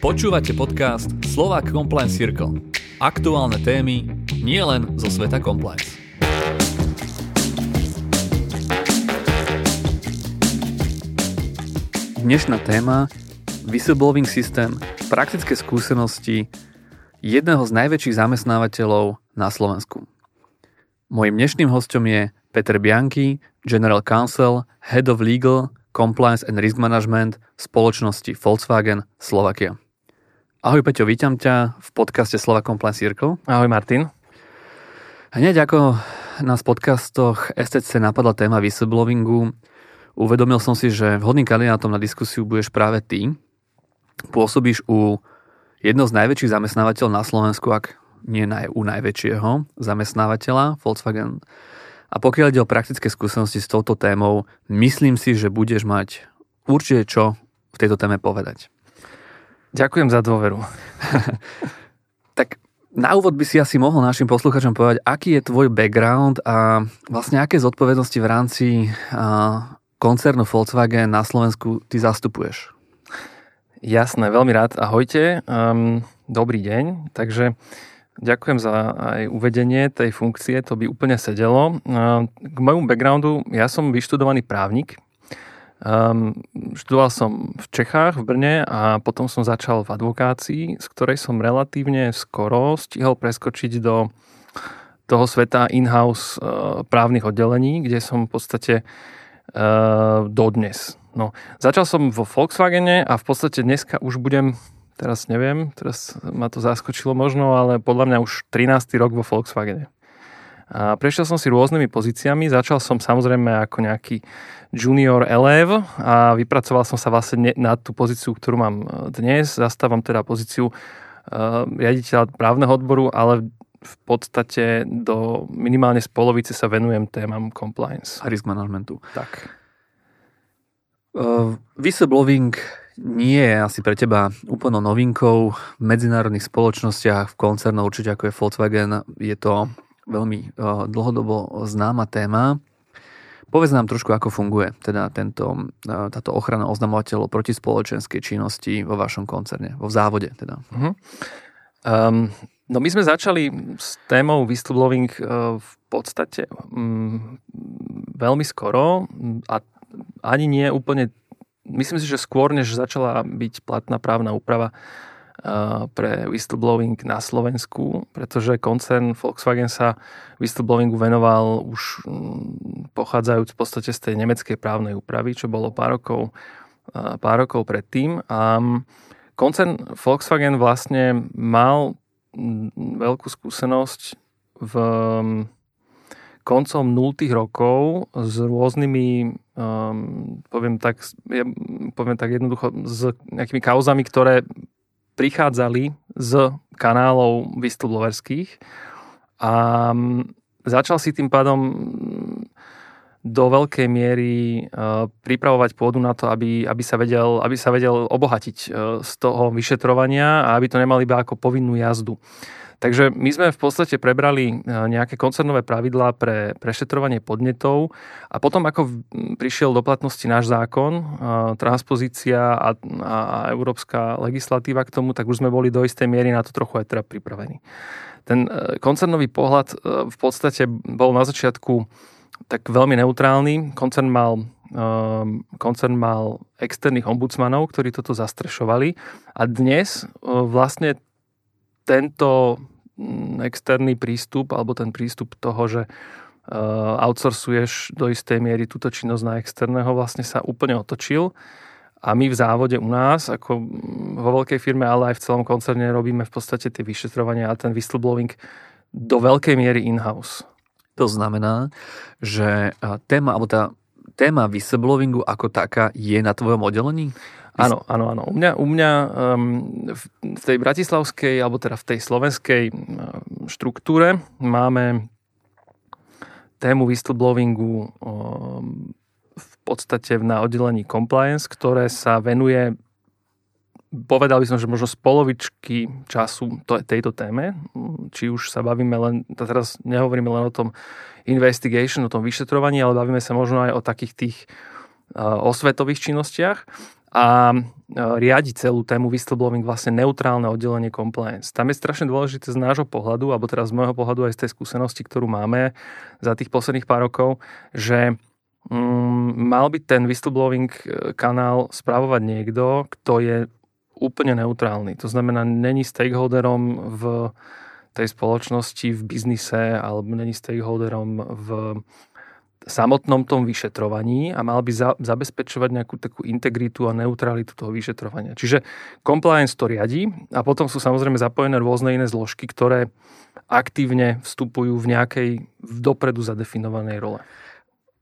Počúvate podcast Slovak Compliance Circle. Aktuálne témy nie len zo sveta compliance. Dnešná téma Whistleblowing systém, praktické skúsenosti jedného z najväčších zamestnávateľov na Slovensku. Mojím dnešným hostom je Peter Bianchi, General Counsel, Head of Legal, Compliance and Risk Management spoločnosti Volkswagen Slovakia. Ahoj Peťo, vítam ťa v podcaste Slova Compliance Circle. Ahoj Martin. Hneď ako nás v podcastoch STC napadla téma whistleblowingu, uvedomil som si, že vhodným kandidátom na diskusiu budeš práve ty. Pôsobíš u jedno z najväčších zamestnávateľov na Slovensku, ak nie naj, u najväčšieho zamestnávateľa, Volkswagen. A pokiaľ ide o praktické skúsenosti s touto témou, myslím si, že budeš mať určite čo v tejto téme povedať. Ďakujem za dôveru. tak na úvod by si asi mohol našim posluchačom povedať, aký je tvoj background a vlastne aké zodpovednosti v rámci koncernu Volkswagen na Slovensku ty zastupuješ? Jasné, veľmi rád. Ahojte. Um, dobrý deň. Takže ďakujem za aj uvedenie tej funkcie, to by úplne sedelo. Uh, k môjmu backgroundu, ja som vyštudovaný právnik, Um, študoval som v Čechách, v Brne a potom som začal v advokácii, z ktorej som relatívne skoro stihol preskočiť do toho sveta in-house uh, právnych oddelení, kde som v podstate uh, dodnes. No, začal som vo Volkswagene a v podstate dneska už budem, teraz neviem, teraz ma to zaskočilo možno, ale podľa mňa už 13. rok vo Volkswagene. A prešiel som si rôznymi pozíciami. Začal som samozrejme ako nejaký junior elev a vypracoval som sa vlastne na tú pozíciu, ktorú mám e, dnes. Zastávam teda pozíciu uh, riaditeľa právneho odboru, ale v podstate do minimálne z polovice sa venujem témam compliance. A risk managementu. Tak. Uh, whistleblowing nie je asi pre teba úplnou novinkou. V medzinárodných spoločnostiach, v koncernoch určite ako je Volkswagen, je to veľmi dlhodobo známa téma. Povedz nám trošku, ako funguje teda tento, táto ochrana oznamovateľov proti spoločenskej činnosti vo vašom koncerne, vo závode teda. Uh-huh. Um, no my sme začali s témou whistleblowing uh, v podstate um, veľmi skoro a ani nie úplne, myslím si, že skôr, než začala byť platná právna úprava pre whistleblowing na Slovensku, pretože koncern Volkswagen sa whistleblowingu venoval už mm, pochádzajúc v podstate z tej nemeckej právnej úpravy, čo bolo pár rokov, pár rokov predtým. A mm, koncern Volkswagen vlastne mal mm, veľkú skúsenosť v koncom 0. rokov s rôznymi, um, poviem, tak, poviem tak jednoducho, s nejakými kauzami, ktoré prichádzali z kanálov whistleblowerských a mm, začal si tým pádom mm, do veľkej miery uh, pripravovať pôdu na to, aby, aby, sa vedel, aby sa vedel obohatiť uh, z toho vyšetrovania a aby to nemali iba ako povinnú jazdu. Takže my sme v podstate prebrali e, nejaké koncernové pravidlá pre prešetrovanie podnetov a potom ako prišiel do platnosti náš zákon, e, transpozícia a, a európska legislatíva k tomu, tak už sme boli do istej miery na to trochu aj teda pripravení. Ten e, koncernový pohľad v podstate bol na začiatku tak veľmi neutrálny. Koncern mal koncern mal externých ombudsmanov, ktorí toto zastrešovali a dnes vlastne tento externý prístup alebo ten prístup toho, že uh, outsourcuješ do istej miery túto činnosť na externého, vlastne sa úplne otočil. A my v závode u nás, ako mm, vo veľkej firme, ale aj v celom koncerne robíme v podstate tie vyšetrovania a ten whistleblowing do veľkej miery in-house. To znamená, že téma, alebo tá téma whistleblowingu ako taká je na tvojom oddelení? Áno, áno, áno. U mňa, u mňa um, v tej bratislavskej, alebo teda v tej slovenskej um, štruktúre máme tému whistleblowingu um, v podstate na oddelení compliance, ktoré sa venuje povedal by som, že možno z polovičky času to tejto téme. Či už sa bavíme len, teraz nehovoríme len o tom investigation, o tom vyšetrovaní, ale bavíme sa možno aj o takých tých osvetových činnostiach. A riadi celú tému whistleblowing vlastne neutrálne oddelenie compliance. Tam je strašne dôležité z nášho pohľadu, alebo teraz z môjho pohľadu aj z tej skúsenosti, ktorú máme za tých posledných pár rokov, že mm, mal by ten whistleblowing e, kanál správovať niekto, kto je úplne neutrálny. To znamená, není stakeholderom v tej spoločnosti, v biznise, alebo není stakeholderom v samotnom tom vyšetrovaní a mal by za, zabezpečovať nejakú takú integritu a neutralitu toho vyšetrovania. Čiže compliance to riadi a potom sú samozrejme zapojené rôzne iné zložky, ktoré aktívne vstupujú v nejakej v dopredu zadefinovanej role.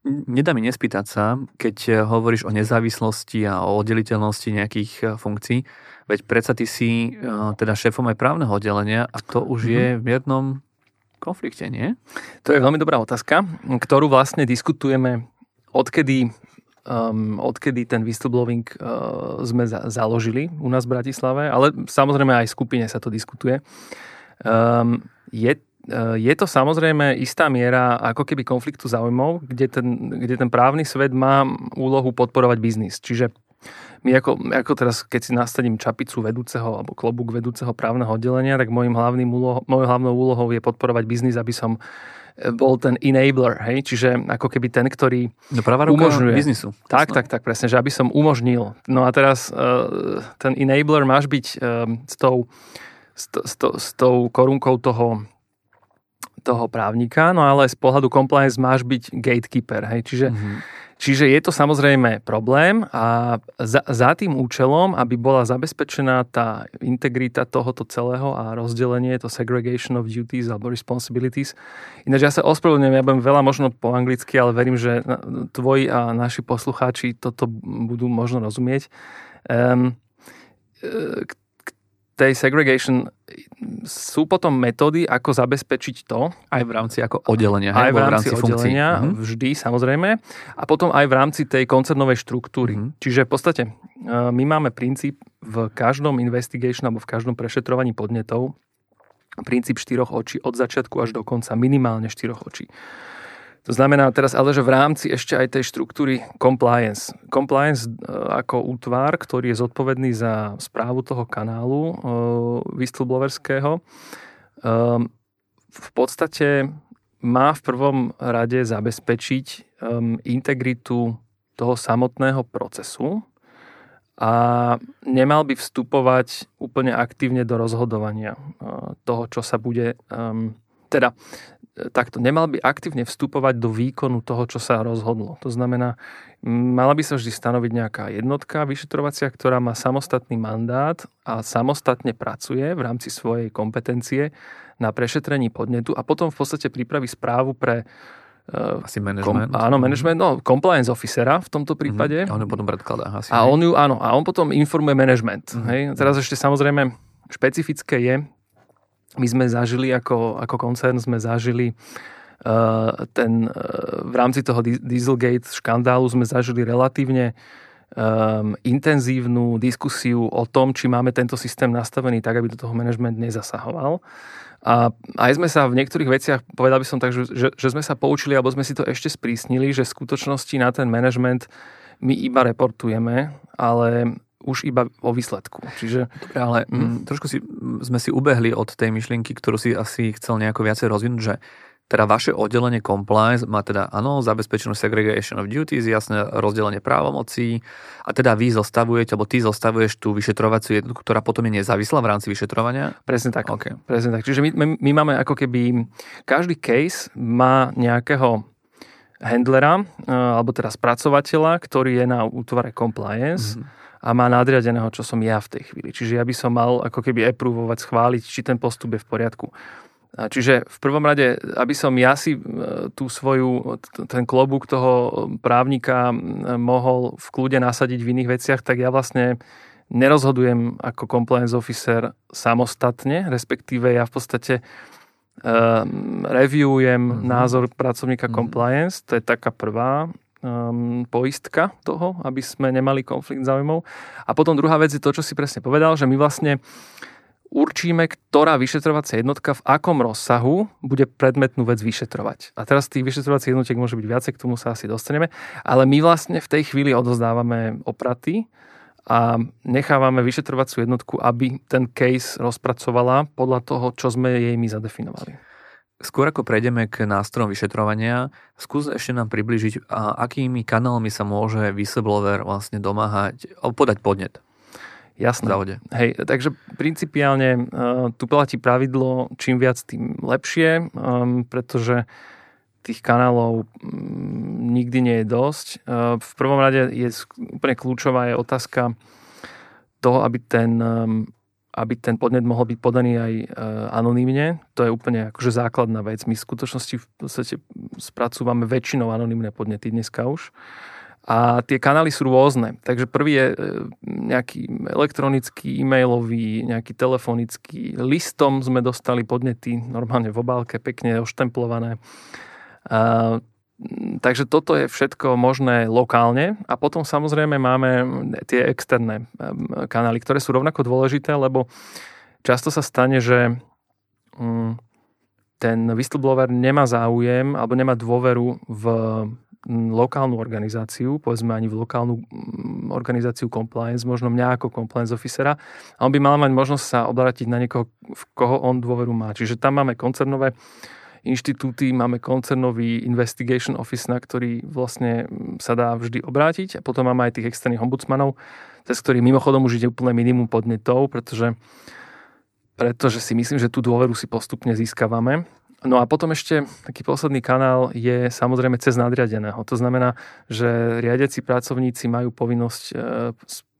Nedá mi nespýtať sa, keď hovoríš o nezávislosti a o oddeliteľnosti nejakých eh, funkcií, veď predsa ty si eh, teda šéfom aj právneho oddelenia a to už mm-hmm. je v miernom konflikte, nie? To je veľmi dobrá otázka, ktorú vlastne diskutujeme odkedy, um, odkedy ten whistleblowing uh, sme za, založili u nás v Bratislave, ale samozrejme aj v skupine sa to diskutuje. Um, je uh, je to samozrejme istá miera ako keby konfliktu záujmov, kde ten, kde ten právny svet má úlohu podporovať biznis. Čiže my ako, ako teraz, keď si nastavím čapicu vedúceho alebo klobúk vedúceho právneho oddelenia, tak môjim hlavným úloho, mojou hlavnou úlohou je podporovať biznis, aby som e, bol ten enabler, hej? čiže ako keby ten, ktorý no, umožňuje. biznisu. Tak, tak, tak, presne, že aby som umožnil. No a teraz uh, ten enabler máš byť uh, s, tou, s, s, s tou korunkou toho toho právnika, no ale z pohľadu compliance máš byť gatekeeper, hej, čiže mm-hmm Čiže je to samozrejme problém a za, za tým účelom, aby bola zabezpečená tá integrita tohoto celého a rozdelenie, to segregation of duties alebo responsibilities. Ináč ja sa ospravedlňujem, ja budem veľa možno po anglicky, ale verím, že tvoji a naši poslucháči toto budú možno rozumieť. Um, tej segregation sú potom metódy, ako zabezpečiť to. Aj v rámci ako oddelenia. Aj v rámci, v rámci oddelenia, funkcií. Mhm. vždy samozrejme. A potom aj v rámci tej koncernovej štruktúry. Mm-hmm. Čiže v podstate e, my máme princíp v každom investigation alebo v každom prešetrovaní podnetov princíp štyroch očí od začiatku až do konca, minimálne štyroch očí. To znamená teraz ale, že v rámci ešte aj tej štruktúry compliance. Compliance e, ako útvar, ktorý je zodpovedný za správu toho kanálu uh, whistleblowerského, um, v podstate má v prvom rade zabezpečiť integritu toho samotného procesu a nemal by vstupovať úplne aktívne do rozhodovania toho, čo sa bude teda takto nemal by aktívne vstupovať do výkonu toho, čo sa rozhodlo. To znamená, mala by sa vždy stanoviť nejaká jednotka vyšetrovacia, ktorá má samostatný mandát a samostatne pracuje v rámci svojej kompetencie na prešetrení podnetu a potom v podstate pripraví správu pre Uh, asi management. Kom, áno, management, no, compliance officera v tomto mhm. prípade. Uh-huh. A on ju potom predkladá. Asi, a on ju, áno, a on potom informuje management. Uh-huh. Hej? Teraz ešte samozrejme špecifické je, my sme zažili ako, ako koncern, sme zažili uh, ten, uh, v rámci toho Dieselgate škandálu sme zažili relatívne um, intenzívnu diskusiu o tom, či máme tento systém nastavený tak, aby do toho management nezasahoval. A aj sme sa v niektorých veciach, povedal by som tak, že, že, že sme sa poučili, alebo sme si to ešte sprísnili, že v skutočnosti na ten management my iba reportujeme, ale už iba o výsledku. Čiže... Dobre, ale mm. trošku si, sme si ubehli od tej myšlienky, ktorú si asi chcel nejako viacej rozvinúť, že teda vaše oddelenie compliance má teda, áno, zabezpečenú segregation of duties, jasné rozdelenie právomocí a teda vy zostavujete, alebo ty zostavuješ tú vyšetrovaciu jednotku, ktorá potom je nezávislá v rámci vyšetrovania? Presne tak. Okay. Presne tak. Čiže my, my, my máme ako keby, každý case má nejakého handlera, eh, alebo teda spracovateľa, ktorý je na útvare compliance. Mm-hmm a má nadriadeného, čo som ja v tej chvíli. Čiže ja by som mal ako keby approvovať, schváliť, či ten postup je v poriadku. Čiže v prvom rade, aby som ja si e, tú svoju, ten klobúk toho právnika mohol v kľude nasadiť v iných veciach, tak ja vlastne nerozhodujem ako compliance officer samostatne, respektíve ja v podstate um, reviewujem mm-hmm. názor pracovníka mm-hmm. compliance, to je taká prvá um, poistka toho, aby sme nemali konflikt záujmov. A potom druhá vec je to, čo si presne povedal, že my vlastne určíme, ktorá vyšetrovacia jednotka v akom rozsahu bude predmetnú vec vyšetrovať. A teraz tých vyšetrovacích jednotiek môže byť viacej, k tomu sa asi dostaneme, ale my vlastne v tej chvíli odozdávame opraty a nechávame vyšetrovaciu jednotku, aby ten case rozpracovala podľa toho, čo sme jej my zadefinovali. Skôr ako prejdeme k nástrojom vyšetrovania, skús ešte nám približiť, akými kanálmi sa môže whistleblower vlastne domáhať, podať podnet. Jasné. Závode. Hej, takže principiálne uh, tu platí pravidlo, čím viac, tým lepšie, um, pretože tých kanálov um, nikdy nie je dosť. Uh, v prvom rade je úplne kľúčová je otázka toho, aby ten, um, aby ten podnet mohol byť podaný aj uh, anonymne. To je úplne akože základná vec. My v skutočnosti v podstate spracúvame väčšinou anonymné podnety dneska už. A tie kanály sú rôzne. Takže prvý je e, nejaký elektronický, e-mailový, nejaký telefonický. Listom sme dostali podnety normálne v obálke, pekne oštemplované. A, takže toto je všetko možné lokálne. A potom samozrejme máme tie externé kanály, ktoré sú rovnako dôležité, lebo často sa stane, že mm, ten whistleblower nemá záujem alebo nemá dôveru v lokálnu organizáciu, povedzme ani v lokálnu organizáciu compliance, možno mňa ako compliance officera a on by mal mať možnosť sa obrátiť na niekoho, v koho on dôveru má. Čiže tam máme koncernové inštitúty, máme koncernový investigation office, na ktorý vlastne sa dá vždy obrátiť a potom máme aj tých externých ombudsmanov, cez ktorých mimochodom už ide úplne minimum podnetov, pretože pretože si myslím, že tú dôveru si postupne získavame. No a potom ešte taký posledný kanál je samozrejme cez nadriadeného. To znamená, že riadiaci pracovníci majú povinnosť e,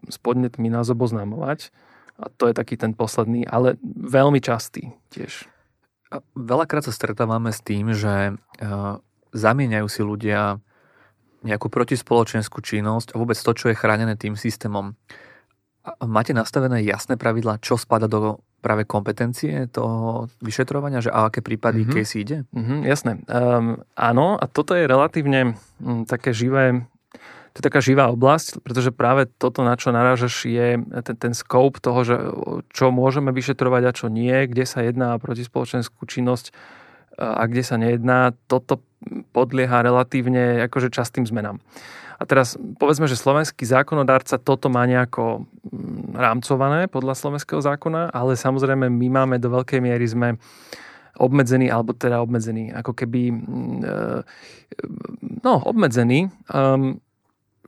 s podnetmi nás oboznamovať. A to je taký ten posledný, ale veľmi častý tiež. Veľakrát sa stretávame s tým, že e, zamieňajú si ľudia nejakú protispoločenskú činnosť a vôbec to, čo je chránené tým systémom. Máte nastavené jasné pravidlá, čo spada do práve kompetencie toho vyšetrovania, že a aké prípady mm-hmm. case ide? Mm-hmm, jasné. Um, áno, a toto je relatívne um, také živé to je taká živá oblasť, pretože práve toto, na čo narážaš, je ten, ten scope toho, že čo môžeme vyšetrovať a čo nie, kde sa jedná proti spoločenskú činnosť a kde sa nejedná. Toto podlieha relatívne akože častým zmenám. A teraz povedzme, že slovenský zákonodárca toto má nejako mm, rámcované podľa slovenského zákona, ale samozrejme my máme do veľkej miery sme obmedzení, alebo teda obmedzení, ako keby mm, e, no, obmedzení um,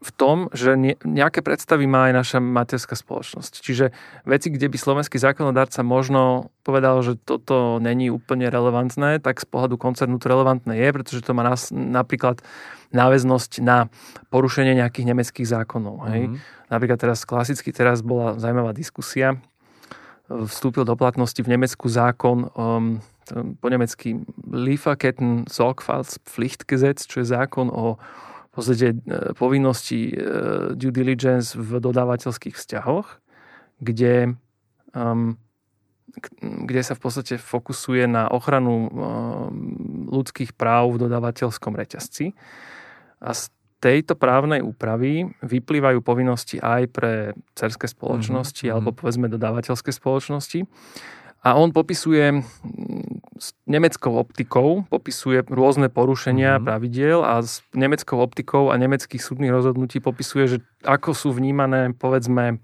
v tom, že nejaké predstavy má aj naša materská spoločnosť. Čiže veci, kde by slovenský zákonodárca možno povedal, že toto není úplne relevantné, tak z pohľadu koncernu to relevantné je, pretože to má nás, napríklad náväznosť na porušenie nejakých nemeckých zákonov. Hej? Mm-hmm. Napríklad teraz klasicky, teraz bola zaujímavá diskusia, vstúpil do platnosti v Nemecku zákon um, po nemecky Lieferketten Sorgfaltspflichtgesetz, čo je zákon o v podstate e, povinnosti e, due diligence v dodávateľských vzťahoch, kde, um, kde sa v podstate fokusuje na ochranu um, ľudských práv v dodávateľskom reťazci. A z tejto právnej úpravy vyplývajú povinnosti aj pre cerské spoločnosti mm-hmm. alebo povedzme dodávateľské spoločnosti. A on popisuje s nemeckou optikou, popisuje rôzne porušenia mm-hmm. pravidiel a s nemeckou optikou a nemeckých súdnych rozhodnutí popisuje, že ako sú vnímané, povedzme,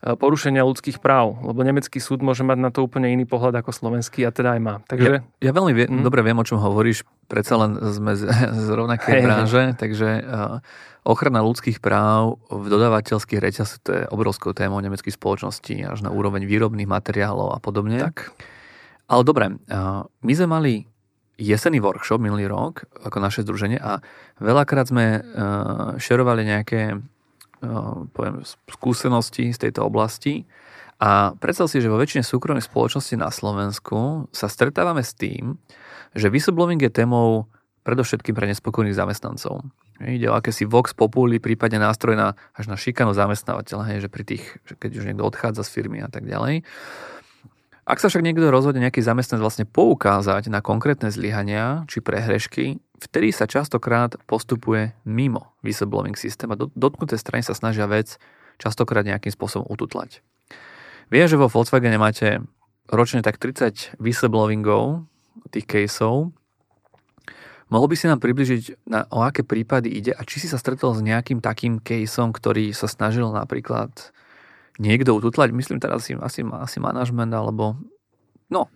e, porušenia ľudských práv. Lebo nemecký súd môže mať na to úplne iný pohľad ako slovenský a teda aj má. Takže... Ja, ja veľmi vie, mm. dobre viem, o čom hovoríš. Predsa len sme z, z rovnakej hey, branže, takže uh, ochrana ľudských práv v dodávateľských reťazcoch to je obrovskou témou nemeckých spoločností až na úroveň výrobných materiálov a podobne. Tak. Ale dobre, my sme mali jesený workshop minulý rok ako naše združenie a veľakrát sme šerovali nejaké poviem, skúsenosti z tejto oblasti a predstav si, že vo väčšine súkromných spoločností na Slovensku sa stretávame s tým, že whistleblowing je témou predovšetkým pre nespokojných zamestnancov. Ide o akési vox populi, prípadne nástroj na, až na šikanu zamestnávateľa, hej, že pri tých, že keď už niekto odchádza z firmy a tak ďalej. Ak sa však niekto rozhodne nejaký zamestnanec vlastne poukázať na konkrétne zlyhania či prehrešky, vtedy sa častokrát postupuje mimo whistleblowing systém a dotknuté strany sa snažia vec častokrát nejakým spôsobom ututlať. Viem, že vo Volkswagene máte ročne tak 30 whistleblowingov, tých caseov. Mohol by si nám približiť, na, o aké prípady ide a či si sa stretol s nejakým takým caseom, ktorý sa snažil napríklad niekto ututlať, myslím teraz asi, asi, asi manažment, alebo no,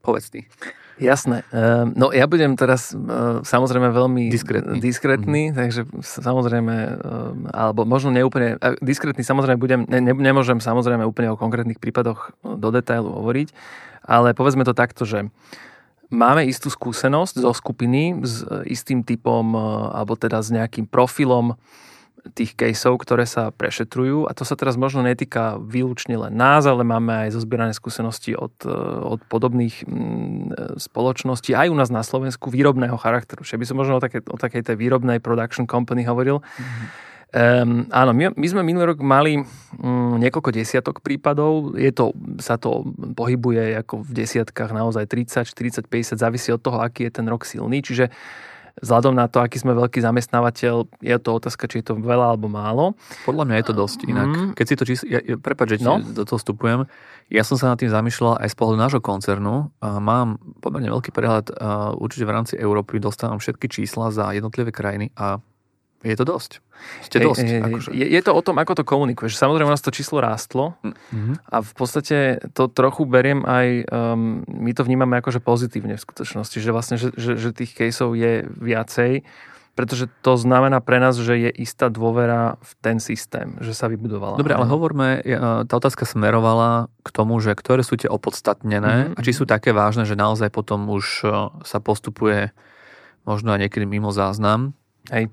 povedz ty. Jasné. Ehm, no ja budem teraz ehm, samozrejme veľmi diskrétny, diskrétny mm-hmm. takže samozrejme, ehm, alebo možno neúplne, diskrétny samozrejme budem, ne, nemôžem samozrejme úplne o konkrétnych prípadoch do detailu hovoriť, ale povedzme to takto, že máme istú skúsenosť zo skupiny s istým typom, alebo teda s nejakým profilom tých caseov, ktoré sa prešetrujú a to sa teraz možno netýka výlučne len nás, ale máme aj zozbierané skúsenosti od, e, od podobných mm, spoločností aj u nás na Slovensku výrobného charakteru. Čiže by som možno o, také, o takej tej výrobnej production company hovoril. Mm-hmm. Um, áno, my, my sme minulý rok mali um, niekoľko desiatok prípadov. Je to, sa to pohybuje ako v desiatkách naozaj 30, 40, 50, závisí od toho, aký je ten rok silný. Čiže vzhľadom na to, aký sme veľký zamestnávateľ, je to otázka, či je to veľa alebo málo. Podľa mňa je to dosť inak. Mm. Keď si to číslo, ja, prepáč, že no? do toho vstupujem, ja som sa nad tým zamýšľal aj z pohľadu nášho koncernu. A mám pomerne veľký prehľad, určite v rámci Európy dostávam všetky čísla za jednotlivé krajiny a je to dosť. Ste dosť. Hey, akože. je, je to o tom, ako to komunikuješ. Samozrejme, u nás to číslo rástlo mm-hmm. a v podstate to trochu beriem aj, um, my to vnímame akože pozitívne v skutočnosti, že vlastne, že, že, že tých caseov je viacej, pretože to znamená pre nás, že je istá dôvera v ten systém, že sa vybudovala. Dobre, ale hovorme, tá otázka smerovala k tomu, že ktoré sú tie opodstatnené mm-hmm. a či sú také vážne, že naozaj potom už sa postupuje možno aj niekedy mimo záznam. Hej.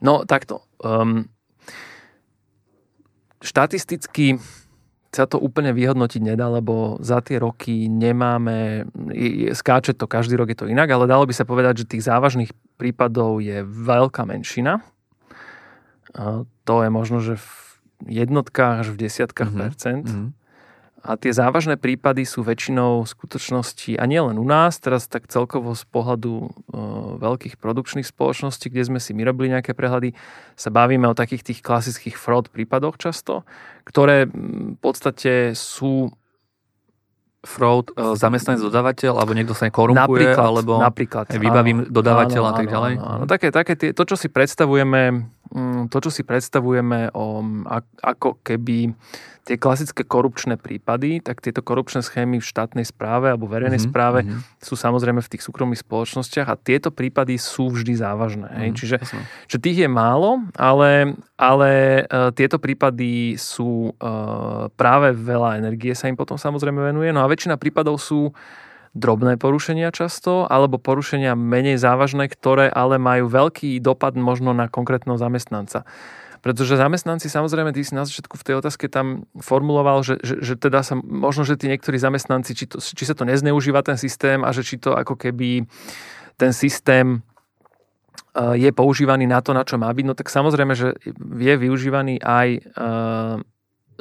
No takto. Um, štatisticky sa to úplne vyhodnotiť nedá, lebo za tie roky nemáme, skáče to, každý rok je to inak, ale dalo by sa povedať, že tých závažných prípadov je veľká menšina. To je možno, že v jednotkách až v desiatkách mm-hmm. percent. Mm-hmm. A tie závažné prípady sú väčšinou v skutočnosti, a nie len u nás, teraz tak celkovo z pohľadu e, veľkých produkčných spoločností, kde sme si my robili nejaké prehľady, sa bavíme o takých tých klasických fraud prípadoch často, ktoré v podstate sú fraud, e, zamestnanec dodávateľ, alebo niekto sa korumpuje, napríklad, alebo napríklad, vybavím áno, dodávateľ áno, a tak ďalej. Áno, áno. Také, také tie, to, čo si predstavujeme, to, čo si predstavujeme o, ako keby tie klasické korupčné prípady, tak tieto korupčné schémy v štátnej správe alebo verejnej mm-hmm, správe mm-hmm. sú samozrejme v tých súkromných spoločnostiach a tieto prípady sú vždy závažné. Mm, hej? Čiže že tých je málo, ale, ale uh, tieto prípady sú uh, práve veľa energie sa im potom samozrejme venuje. No a väčšina prípadov sú drobné porušenia často, alebo porušenia menej závažné, ktoré ale majú veľký dopad možno na konkrétneho zamestnanca. Pretože zamestnanci, samozrejme, ty si na začiatku v tej otázke tam formuloval, že, že, že teda sa, možno, že tí niektorí zamestnanci, či, to, či sa to nezneužíva ten systém a že či to ako keby ten systém e, je používaný na to, na čo má byť, no tak samozrejme, že je využívaný aj e,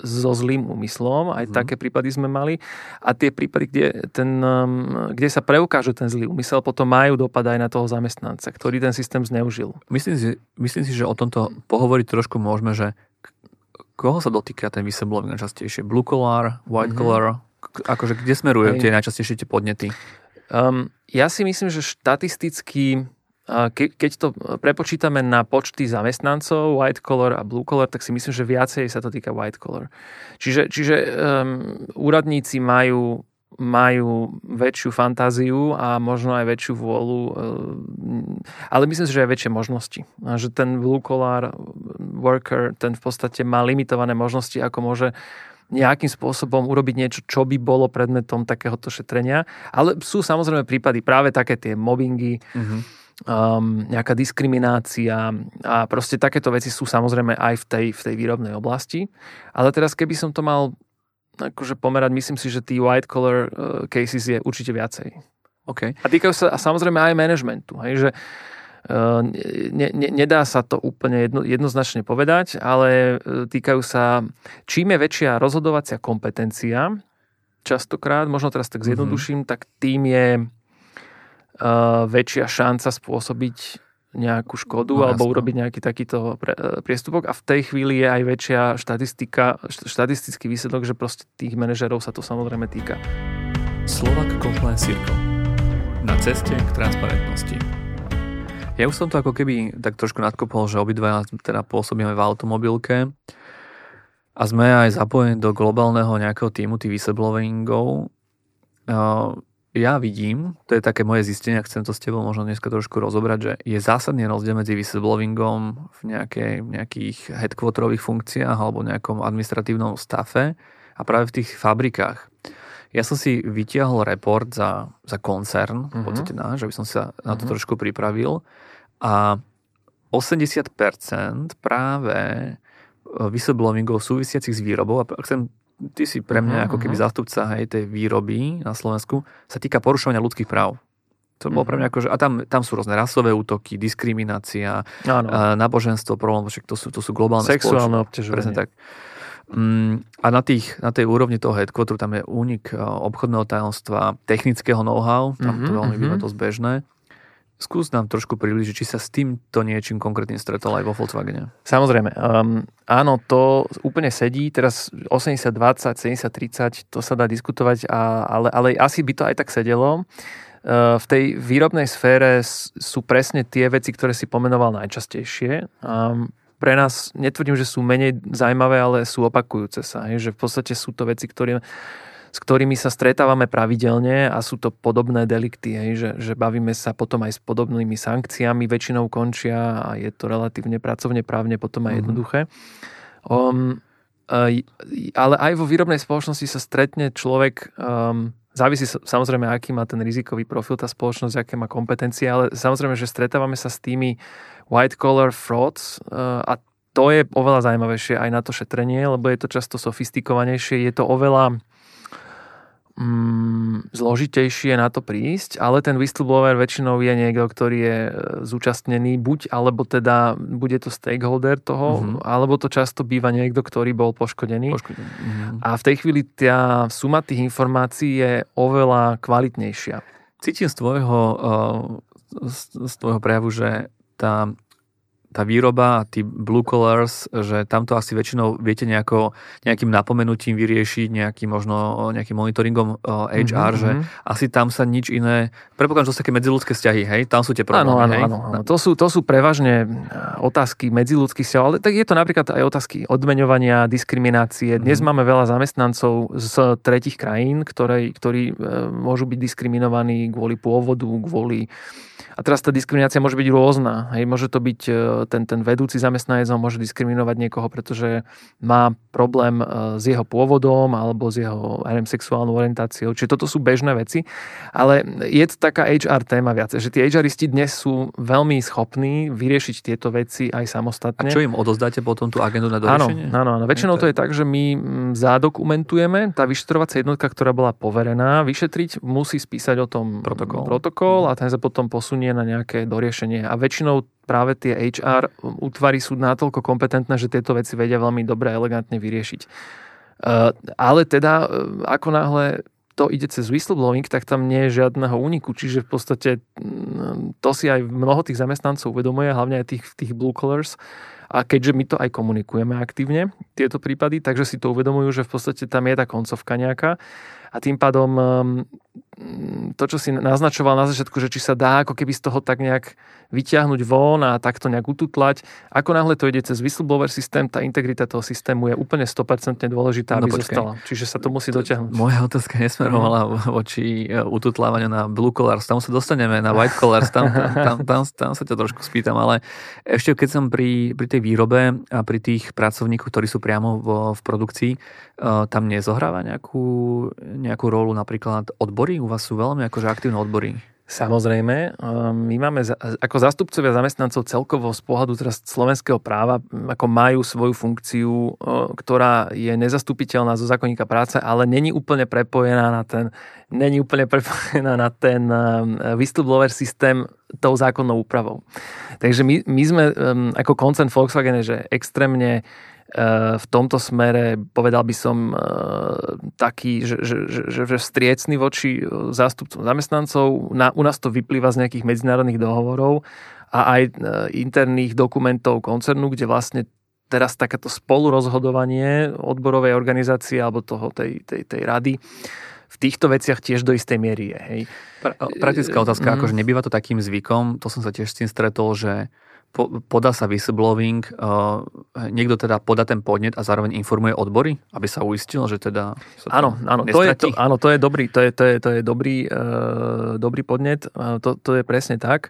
so zlým úmyslom, aj hmm. také prípady sme mali. A tie prípady, kde, ten, um, kde sa preukáže ten zlý úmysel, potom majú dopad aj na toho zamestnanca, ktorý ten systém zneužil. Myslím si, myslím si že o tomto pohovoriť trošku môžeme, že koho sa dotýka ten whistleblowing najčastejšie? Blue collar, white mm-hmm. collar? Akože kde smerujú tie najčastejšie tie podnety? Um, ja si myslím, že štatisticky ke, keď to prepočítame na počty zamestnancov white collar a blue collar, tak si myslím, že viacej sa to týka white collar. Čiže, čiže um, úradníci majú majú väčšiu fantáziu a možno aj väčšiu vôľu, um, ale myslím si, že aj väčšie možnosti. Že ten blue collar worker, ten v podstate má limitované možnosti, ako môže nejakým spôsobom urobiť niečo, čo by bolo predmetom takéhoto šetrenia. Ale sú samozrejme prípady, práve také tie mobbingy, mm-hmm um, nejaká diskriminácia a proste takéto veci sú samozrejme aj v tej, v tej výrobnej oblasti. Ale teraz keby som to mal akože pomerať, myslím si, že tí white collar uh, cases je určite viacej. Okay. A týkajú sa a samozrejme aj managementu. Hej, že uh, ne, ne, nedá sa to úplne jedno, jednoznačne povedať, ale uh, týkajú sa, čím je väčšia rozhodovacia kompetencia, častokrát, možno teraz tak mhm. zjednoduším, mm-hmm. tak tým je väčšia šanca spôsobiť nejakú škodu no, alebo jasno. urobiť nejaký takýto uh, priestupok a v tej chvíli je aj väčšia štatistika, štatistický výsledok, že proste tých manažerov sa to samozrejme týka. Slovak Compliance Circle. Na ceste k transparentnosti. Ja už som to ako keby tak trošku nadkopol, že obidva teda pôsobíme v automobilke a sme aj zapojení do globálneho nejakého týmu tých whistleblowingov. Ja vidím, to je také moje zistenie, chcem to s tebou možno dneska trošku rozobrať, že je zásadný rozdiel medzi whistleblowingom v nejakej, nejakých headquarterových funkciách alebo nejakom administratívnom stafe a práve v tých fabrikách. Ja som si vytiahol report za, za koncern, mm-hmm. v podstate náš, aby som sa na to mm-hmm. trošku pripravil a 80% práve e, whistleblowingov súvisiacich s výrobou, a chcem, ty si pre mňa ako keby uh-huh. zástupca hej, tej výroby na Slovensku, sa týka porušovania ľudských práv. To bolo pre mňa ako, že, a tam, tam sú rôzne rasové útoky, diskriminácia, Áno. náboženstvo, problém, však to sú, to sú globálne Sexuálne obťažovanie. Presne tak. Mm, a na, tých, na tej úrovni toho headquarteru tam je únik obchodného tajomstva, technického know-how, tam to veľmi mm-hmm. dosť bežné. Skús nám trošku približiť, či sa s týmto niečím konkrétnym stretol aj vo Volkswagene. Samozrejme. Um, áno, to úplne sedí. Teraz 80-20, 70-30, to sa dá diskutovať, a, ale, ale asi by to aj tak sedelo. Uh, v tej výrobnej sfére sú presne tie veci, ktoré si pomenoval najčastejšie. Um, pre nás netvrdím, že sú menej zaujímavé, ale sú opakujúce sa. Že v podstate sú to veci, ktoré s ktorými sa stretávame pravidelne a sú to podobné delikty, hej, že, že bavíme sa potom aj s podobnými sankciami, väčšinou končia a je to relatívne pracovne právne potom aj mhm. jednoduché. Um, ale aj vo výrobnej spoločnosti sa stretne človek, um, závisí samozrejme, aký má ten rizikový profil tá spoločnosť, aké má kompetencie, ale samozrejme, že stretávame sa s tými white collar frauds uh, a to je oveľa zaujímavejšie aj na to šetrenie, lebo je to často sofistikovanejšie, je to oveľa mm, zložitejšie na to prísť, ale ten whistleblower väčšinou je niekto, ktorý je e, zúčastnený buď, alebo teda bude to stakeholder toho, mm-hmm. alebo to často býva niekto, ktorý bol poškodený. poškodený. Mm-hmm. A v tej chvíli tá suma tých informácií je oveľa kvalitnejšia. Cítim z tvojho, e, z tvojho prejavu, že tá tá výroba tí blue collars, že tamto asi väčšinou viete nejako, nejakým napomenutím vyriešiť, nejakým možno nejakým monitoringom HR, mm-hmm. že mhm. asi tam sa nič iné, predpokladám, že to sú také medziludské vzťahy, hej? Tam sú tie problémy, áno, áno, hej? áno, áno. To, sú, to sú prevažne e, otázky medziludských vzťahov, ale tak je to napríklad aj otázky odmeňovania, diskriminácie. Dnes mm-hmm. máme veľa zamestnancov z tretich krajín, ktoré, ktorí e, môžu byť diskriminovaní kvôli pôvodu, kvôli a teraz tá diskriminácia môže byť rôzna. Hej, môže to byť e, ten, ten vedúci zamestnanec, môže diskriminovať niekoho, pretože má problém e, s jeho pôvodom alebo s jeho neviem, sexuálnou orientáciou. Čiže toto sú bežné veci. Ale je to taká HR téma viac, že tí HRisti dnes sú veľmi schopní vyriešiť tieto veci aj samostatne. A čo im odozdáte potom tú agendu na doriešenie? Áno, áno, áno. Väčšinou to je tak, že my zadokumentujeme, tá vyšetrovacia jednotka, ktorá bola poverená vyšetriť, musí spísať o tom protokol, protokol a ten sa potom posunie na nejaké doriešenie. A väčšinou práve tie HR útvary sú natoľko kompetentné, že tieto veci vedia veľmi dobre a elegantne vyriešiť. E, ale teda, e, ako náhle to ide cez whistleblowing, tak tam nie je žiadneho úniku. Čiže v podstate mm, to si aj mnoho tých zamestnancov uvedomuje, hlavne aj tých, tých blue collars. A keďže my to aj komunikujeme aktívne, tieto prípady, takže si to uvedomujú, že v podstate tam je tá koncovka nejaká a tým pádom mm, to, čo si naznačoval na začiatku, že či sa dá ako keby z toho tak nejak vyťahnuť von a takto nejak ututlať. Ako náhle to ide cez whistleblower systém, tá integrita toho systému je úplne 100% dôležitá, aby no, zostala. Čiže sa to musí dotiahnuť. Moja otázka nesmerovala voči e, ututlávaniu na blue collars. Tam sa dostaneme na white collars. Tam, tam, tam, tam, sa ťa trošku spýtam. Ale ešte keď som pri, pri tej výrobe a pri tých pracovníkoch, ktorí sú priamo vo, v produkcii, uh, tam nezohráva nejakú, nejakú rolu napríklad odbory? Vás sú veľmi akože aktívne odbory. Samozrejme, ehm, my máme ako zastupcovia zamestnancov celkovo z pohľadu teraz slovenského práva, ako majú svoju funkciu, ktorá je nezastupiteľná zo zákonníka práce, ale není úplne prepojená na ten, není úplne prepojená na ten ehm, whistleblower systém tou zákonnou úpravou. Takže my, my sme ehm, ako koncern Volkswagen, že extrémne v tomto smere povedal by som taký, že, že, že, že striecný voči zástupcom zamestnancov. Na, u nás to vyplýva z nejakých medzinárodných dohovorov a aj interných dokumentov koncernu, kde vlastne teraz takéto spolurozhodovanie odborovej organizácie alebo toho, tej, tej, tej rady v týchto veciach tiež do istej miery je. Hej. Pra, praktická otázka, mm. akože nebýva to takým zvykom, to som sa tiež s tým stretol, že po, podá sa whistleblowing, uh, niekto teda podá ten podnet a zároveň informuje odbory, aby sa uistil, že teda sa áno, áno, to je, to, áno, to je dobrý, to je, to je, to je dobrý, uh, dobrý podnet, uh, to, to je presne tak.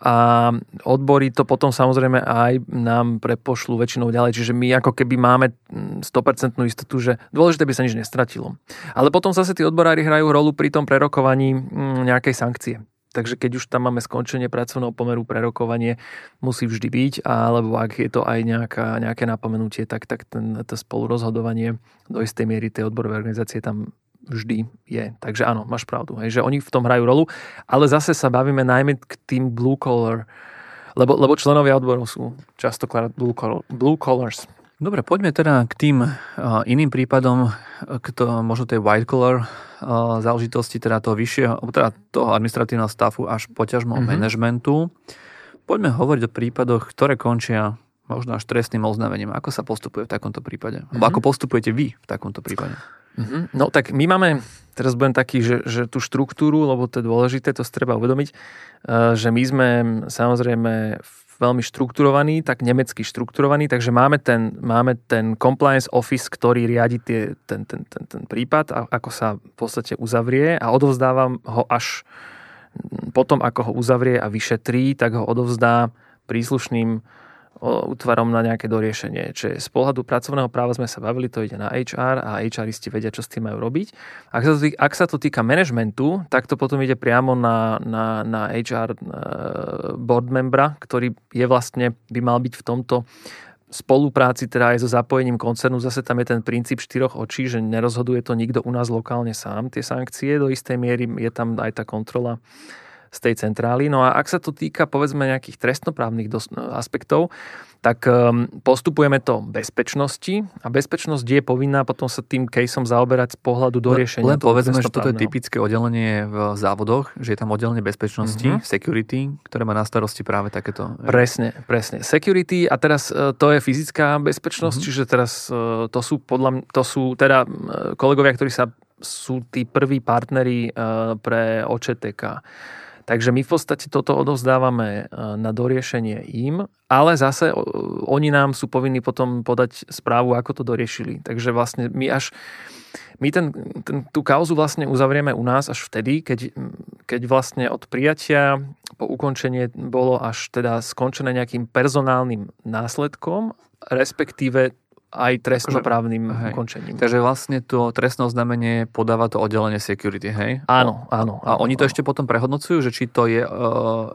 A odbory to potom samozrejme aj nám prepošľú väčšinou ďalej, čiže my ako keby máme 100% mm, istotu, že dôležité by sa nič nestratilo. Ale potom zase tí odborári hrajú rolu pri tom prerokovaní mm, nejakej sankcie. Takže keď už tam máme skončenie pracovného pomeru, prerokovanie musí vždy byť, alebo ak je to aj nejaká, nejaké napomenutie, tak, tak ten, to spolurozhodovanie do istej miery tej odborovej organizácie tam vždy je. Takže áno, máš pravdu, hej, že oni v tom hrajú rolu, ale zase sa bavíme najmä k tým blue collar, lebo, lebo členovia odborov sú častokrát blue, collar, blue collars. Dobre, poďme teda k tým iným prípadom, k to, možno tej white collar záležitosti, teda toho vyššieho, teda toho administratívneho stafu až poťažmo mm-hmm. manažmentu. Poďme hovoriť o prípadoch, ktoré končia možno až trestným oznámením. Ako sa postupuje v takomto prípade? Mm-hmm. Alebo ako postupujete vy v takomto prípade? Mm-hmm. No tak my máme, teraz budem taký, že, že tú štruktúru, lebo to je dôležité, to si treba uvedomiť, uh, že my sme samozrejme veľmi štrukturovaný, tak nemecky štrukturovaný, takže máme ten, máme ten compliance office, ktorý riadi tie, ten, ten, ten, ten prípad, a ako sa v podstate uzavrie a odovzdávam ho až potom, ako ho uzavrie a vyšetrí, tak ho odovzdá príslušným útvarom na nejaké doriešenie. Čiže z pohľadu pracovného práva sme sa bavili, to ide na HR a HRisti vedia, čo s tým majú robiť. Ak sa to týka, ak sa to týka manažmentu, tak to potom ide priamo na, na, na HR e, board membra, ktorý je vlastne, by mal byť v tomto spolupráci teda aj so zapojením koncernu. Zase tam je ten princíp štyroch očí, že nerozhoduje to nikto u nás lokálne sám, tie sankcie. Do istej miery je tam aj tá kontrola z tej centrály. No a ak sa to týka povedzme nejakých trestnoprávnych dos- aspektov, tak um, postupujeme to bezpečnosti a bezpečnosť je povinná potom sa tým caseom zaoberať z pohľadu do riešenia. Len povedzme, že toto je typické oddelenie v závodoch, že je tam oddelenie bezpečnosti, mm-hmm. security, ktoré má na starosti práve takéto. Presne, presne. Security a teraz uh, to je fyzická bezpečnosť, mm-hmm. čiže teraz uh, to sú podľa to sú teda uh, kolegovia, ktorí sa sú tí prví partneri pre OČTK. Takže my v podstate toto odovzdávame e, na doriešenie im, ale zase oni nám sú povinní potom podať správu, ako to doriešili. Takže vlastne my až my ten, ten, tú kauzu vlastne uzavrieme u nás až vtedy, keď, keď vlastne od prijatia po ukončenie bolo až teda skončené nejakým personálnym následkom, respektíve aj trestnoprávnym akože, ukončením. Takže vlastne to trestné oznámenie podáva to oddelenie security, hej? Áno, áno. A áno, oni to áno. ešte potom prehodnocujú, že či to je... Uh,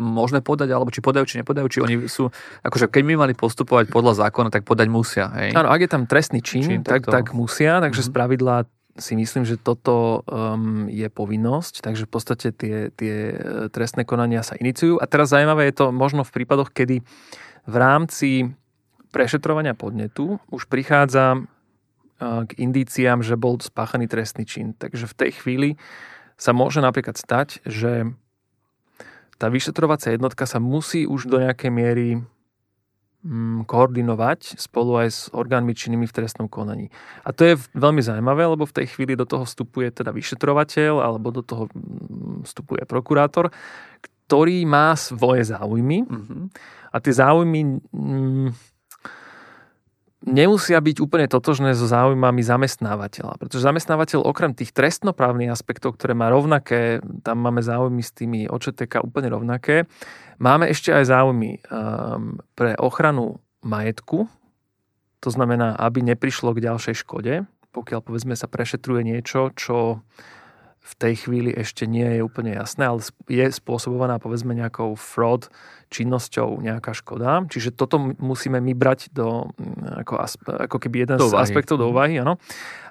možné podať, alebo či podajú, či nepodajú, či oni sú, akože keď my mali postupovať podľa zákona, tak podať musia, hej? Áno, ak je tam trestný čin, čin tak, tak, tak musia, takže mm-hmm. z pravidla si myslím, že toto um, je povinnosť, takže v podstate tie, tie e, trestné konania sa iniciujú. A teraz zaujímavé je to možno v prípadoch, kedy v rámci prešetrovania podnetu už prichádza k indíciám, že bol spáchaný trestný čin. Takže v tej chvíli sa môže napríklad stať, že tá vyšetrovacia jednotka sa musí už do nejakej miery mm, koordinovať spolu aj s orgánmi činnými v trestnom konaní. A to je veľmi zaujímavé, lebo v tej chvíli do toho vstupuje teda vyšetrovateľ alebo do toho mm, vstupuje prokurátor, ktorý má svoje záujmy mm-hmm. a tie záujmy mm, nemusia byť úplne totožné so záujmami zamestnávateľa. Pretože zamestnávateľ okrem tých trestnoprávnych aspektov, ktoré má rovnaké, tam máme záujmy s tými očeteka úplne rovnaké, máme ešte aj záujmy um, pre ochranu majetku, to znamená, aby neprišlo k ďalšej škode, pokiaľ povedzme sa prešetruje niečo, čo v tej chvíli ešte nie je úplne jasné, ale je spôsobovaná povedzme nejakou fraud činnosťou nejaká škoda. Čiže toto musíme my brať do, mm, ako, ako keby jeden do z aspektov do mhm. úvahy. Ano.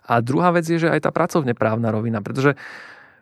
A druhá vec je, že aj tá pracovne právna rovina, pretože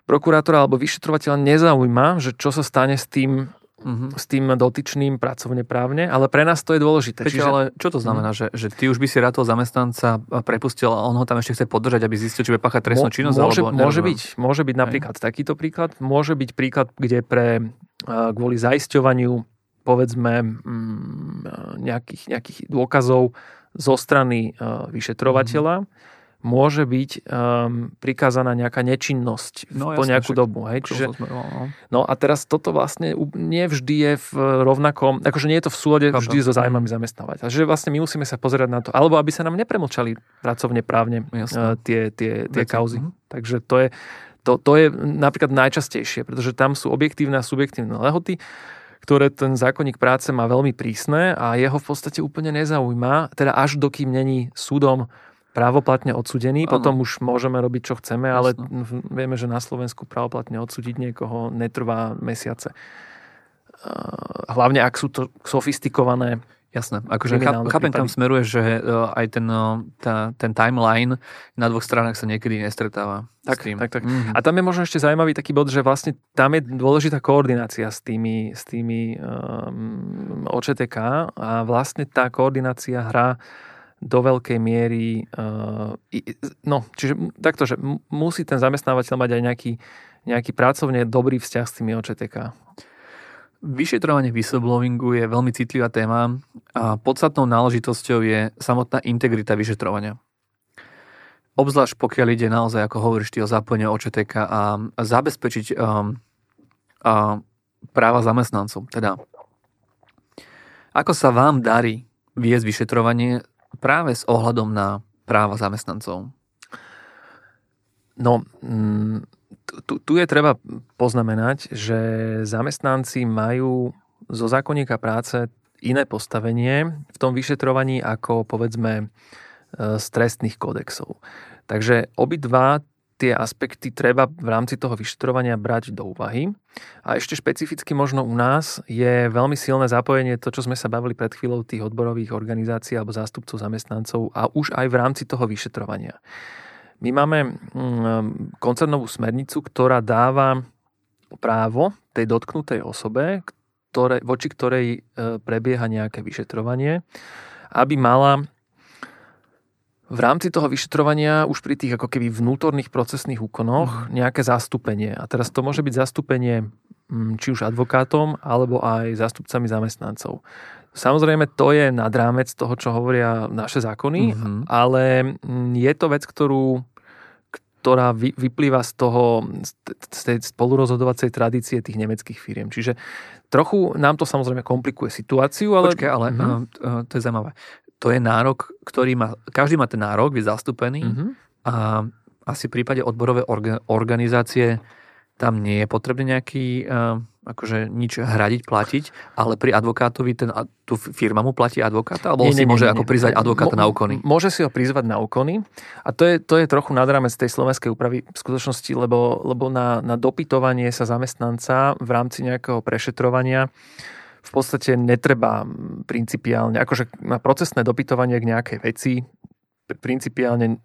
prokurátora alebo vyšetrovateľa nezaujíma, že čo sa stane s tým uh-huh. s tým dotyčným pracovne právne, ale pre nás to je dôležité. Čiže, ale čo to znamená, uh-huh. že, že ty už by si rád toho zamestnanca prepustil a on ho tam ešte chce podržať, aby zistil, či bude páchať trestnú činnosť? Môže, alebo, môže byť, môže byť napríklad Aj. takýto príklad. Môže byť príklad, kde pre kvôli zaisťovaniu povedzme mm, nejakých, nejakých dôkazov zo strany vyšetrovateľa, uh-huh môže byť um, prikázaná nejaká nečinnosť no, po nejakú však, dobu. Hej? Čiže, no. no a teraz toto vlastne nie vždy je v rovnakom, akože nie je to v súlade vždy so zájmami zamestnávať. Takže vlastne my musíme sa pozerať na to, alebo aby sa nám nepremlčali pracovne právne uh, tie, tie, tie kauzy. Mhm. Takže to je, to, to je napríklad najčastejšie, pretože tam sú objektívne a subjektívne lehoty ktoré ten zákonník práce má veľmi prísne a jeho v podstate úplne nezaujíma, teda až dokým není súdom právoplatne odsudený, ano. potom už môžeme robiť, čo chceme, ale vieme, že na Slovensku právoplatne odsúdiť niekoho netrvá mesiace. Hlavne ak sú to sofistikované Jasné, akože chápem, kam smeruje, že uh, aj ten, uh, tá, ten timeline na dvoch stranách sa niekedy nestretáva. Tak, tak, tak. Mm-hmm. A tam je možno ešte zaujímavý taký bod, že vlastne tam je dôležitá koordinácia s tými, s tými um, OČTK a vlastne tá koordinácia hrá do veľkej miery, uh, no, čiže takto, že musí ten zamestnávateľ mať aj nejaký, nejaký pracovne dobrý vzťah s tými OČTK. Vyšetrovanie whistleblowingu je veľmi citlivá téma a podstatnou náležitosťou je samotná integrita vyšetrovania. Obzvlášť pokiaľ ide naozaj, ako hovoríš ty, o zapojenie OČTK a zabezpečiť um, a práva zamestnancov. Teda, ako sa vám darí viesť vyšetrovanie práve s ohľadom na práva zamestnancov? No, mm, tu, tu je treba poznamenať, že zamestnanci majú zo zákonníka práce iné postavenie v tom vyšetrovaní ako povedzme e, z trestných kódexov. Takže obidva tie aspekty treba v rámci toho vyšetrovania brať do úvahy. A ešte špecificky možno u nás je veľmi silné zapojenie to, čo sme sa bavili pred chvíľou tých odborových organizácií alebo zástupcov zamestnancov a už aj v rámci toho vyšetrovania. My máme mm, koncernovú smernicu, ktorá dáva právo tej dotknutej osobe, ktoré, voči ktorej e, prebieha nejaké vyšetrovanie, aby mala v rámci toho vyšetrovania už pri tých ako keby vnútorných procesných úkonoch mhm. nejaké zastúpenie. A teraz to môže byť zastúpenie mm, či už advokátom, alebo aj zástupcami zamestnancov. Samozrejme, to je nad rámec toho, čo hovoria naše zákony, mm-hmm. ale mm, je to vec, ktorú, ktorá vyplýva z toho, z tej spolurozhodovacej tradície tých nemeckých firiem. Čiže trochu nám to samozrejme komplikuje situáciu, ale... Počkej, ale mm-hmm. to je zaujímavé to je nárok, ktorý má, každý má ten nárok byť zastúpený mm-hmm. a asi v prípade odborovej organizácie tam nie je potrebné nejaký, uh, akože nič hradiť, platiť, ale pri advokátovi ten, tu firma mu platí advokáta, alebo nie, si nie, môže nie, ako nie. prizvať advokáta Mo, na úkony? Môže si ho prizvať na úkony a to je, to je trochu nad rámec tej slovenskej úpravy v skutočnosti, lebo, lebo na, na dopytovanie sa zamestnanca v rámci nejakého prešetrovania uh, v podstate netreba principiálne, akože na procesné dopytovanie k nejakej veci principiálne